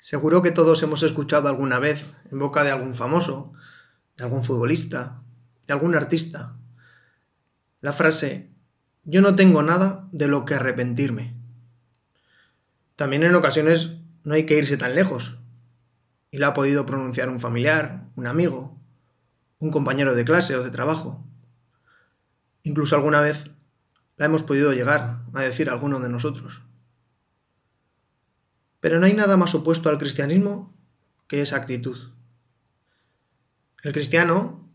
Seguro que todos hemos escuchado alguna vez en boca de algún famoso, de algún futbolista, de algún artista, la frase yo no tengo nada de lo que arrepentirme. También en ocasiones no hay que irse tan lejos. Y la ha podido pronunciar un familiar, un amigo, un compañero de clase o de trabajo. Incluso alguna vez la hemos podido llegar a decir alguno de nosotros. Pero no hay nada más opuesto al cristianismo que esa actitud. El cristiano,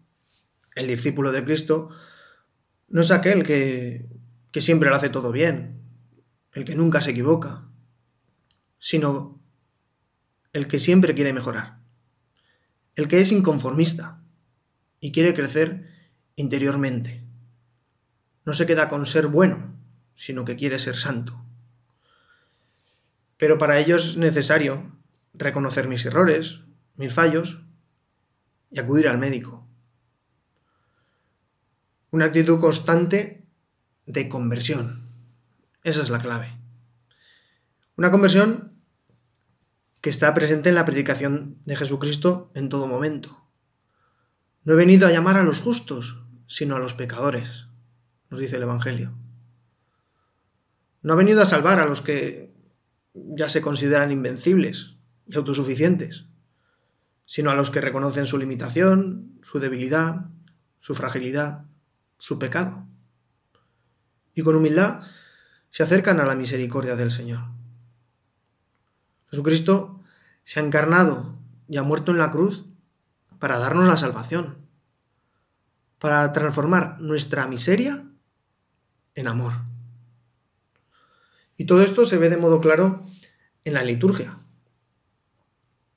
el discípulo de Cristo, no es aquel que, siempre lo hace todo bien, el que nunca se equivoca, sino el que siempre quiere mejorar, el que es inconformista y quiere crecer interiormente. No se queda con ser bueno, sino que quiere ser santo. Pero para ello es necesario reconocer mis errores, mis fallos y acudir al médico. Una actitud constante de conversión. Esa es la clave. Una conversión que está presente en la predicación de Jesucristo en todo momento. No he venido a llamar a los justos, sino a los pecadores, nos dice el Evangelio. No ha venido a salvar a los que ya se consideran invencibles y autosuficientes, sino a los que reconocen su limitación, su debilidad, su fragilidad, su pecado. Y con humildad se acercan a la misericordia del Señor. Jesucristo se ha encarnado y ha muerto en la cruz para darnos la salvación, para transformar nuestra miseria en amor. Y todo esto se ve de modo claro en la liturgia.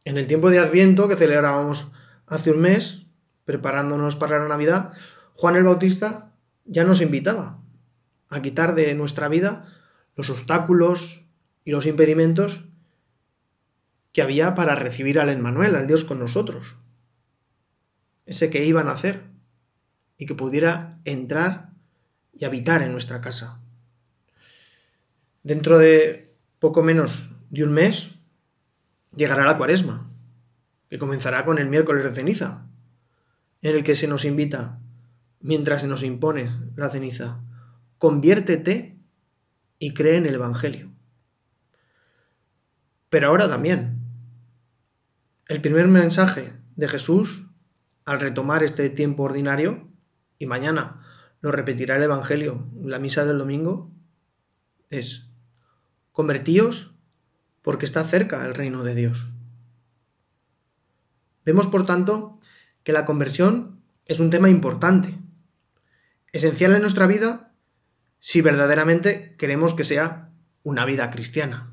En el tiempo de Adviento que celebrábamos hace un mes, preparándonos para la Navidad, Juan el Bautista ya nos invitaba a quitar de nuestra vida los obstáculos y los impedimentos que había para recibir al Emmanuel, al Dios con nosotros. Ese que iban a hacer y que pudiera entrar y habitar en nuestra casa. Dentro de poco menos de un mes llegará la cuaresma, que comenzará con el miércoles de ceniza, en el que se nos invita, mientras se nos impone la ceniza, conviértete y cree en el Evangelio. Pero ahora también, el primer mensaje de Jesús al retomar este tiempo ordinario, y mañana lo repetirá el Evangelio la misa del domingo, es, convertíos porque está cerca el reino de Dios. Vemos, por tanto, que la conversión es un tema importante, esencial en nuestra vida si verdaderamente queremos que sea una vida cristiana.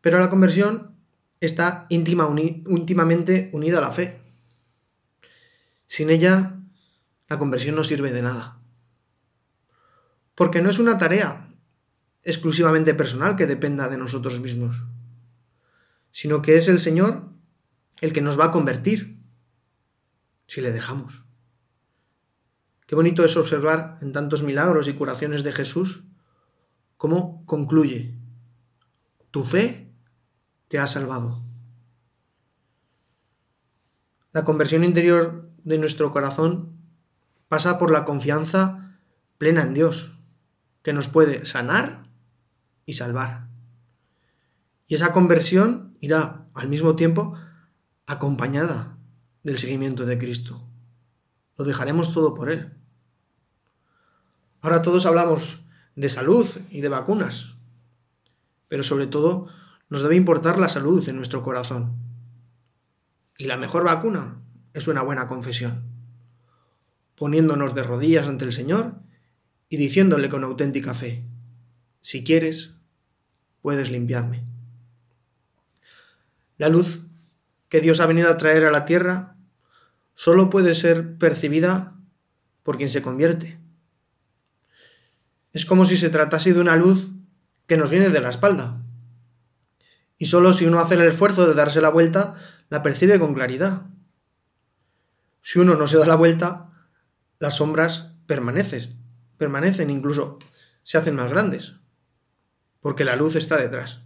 Pero la conversión está íntimamente unida a la fe. Sin ella, la conversión no sirve de nada. Porque no es una tarea exclusivamente personal que dependa de nosotros mismos, sino que es el Señor el que nos va a convertir si le dejamos. Qué bonito es observar en tantos milagros y curaciones de Jesús cómo concluye. Tu fe te ha salvado. La conversión interior de nuestro corazón pasa por la confianza plena en Dios, que nos puede sanar y salvar. Y esa conversión irá al mismo tiempo acompañada del seguimiento de Cristo. Lo dejaremos todo por Él. Ahora todos hablamos de salud y de vacunas, pero sobre todo nos debe importar la salud en nuestro corazón. Y la mejor vacuna es una buena confesión, poniéndonos de rodillas ante el Señor y diciéndole con auténtica fe, si quieres, puedes limpiarme. La luz que Dios ha venido a traer a la tierra solo puede ser percibida por quien se convierte. Es como si se tratase de una luz que nos viene de la espalda. Y solo si uno hace el esfuerzo de darse la vuelta, la percibe con claridad. Si uno no se da la vuelta, las sombras permanecen, permanecen, incluso se hacen más grandes porque la luz está detrás.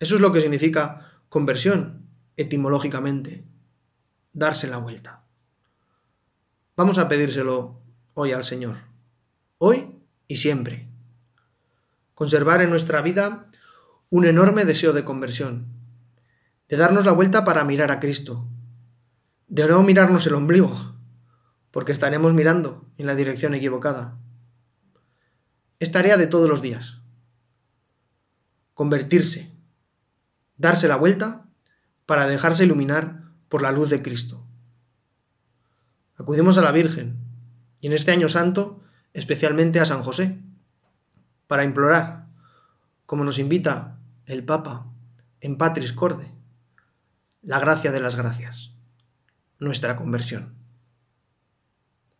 Eso es lo que significa conversión etimológicamente, darse la vuelta. Vamos a pedírselo hoy al Señor, hoy y siempre. Conservar en nuestra vida un enorme deseo de conversión, de darnos la vuelta para mirar a Cristo, de no mirarnos el ombligo, porque estaremos mirando en la dirección equivocada. Es tarea de todos los días. Convertirse, darse la vuelta para dejarse iluminar por la luz de Cristo. Acudimos a la Virgen y en este año santo especialmente a San José, para implorar, como nos invita el Papa en Patris Corde, la gracia de las gracias, nuestra conversión.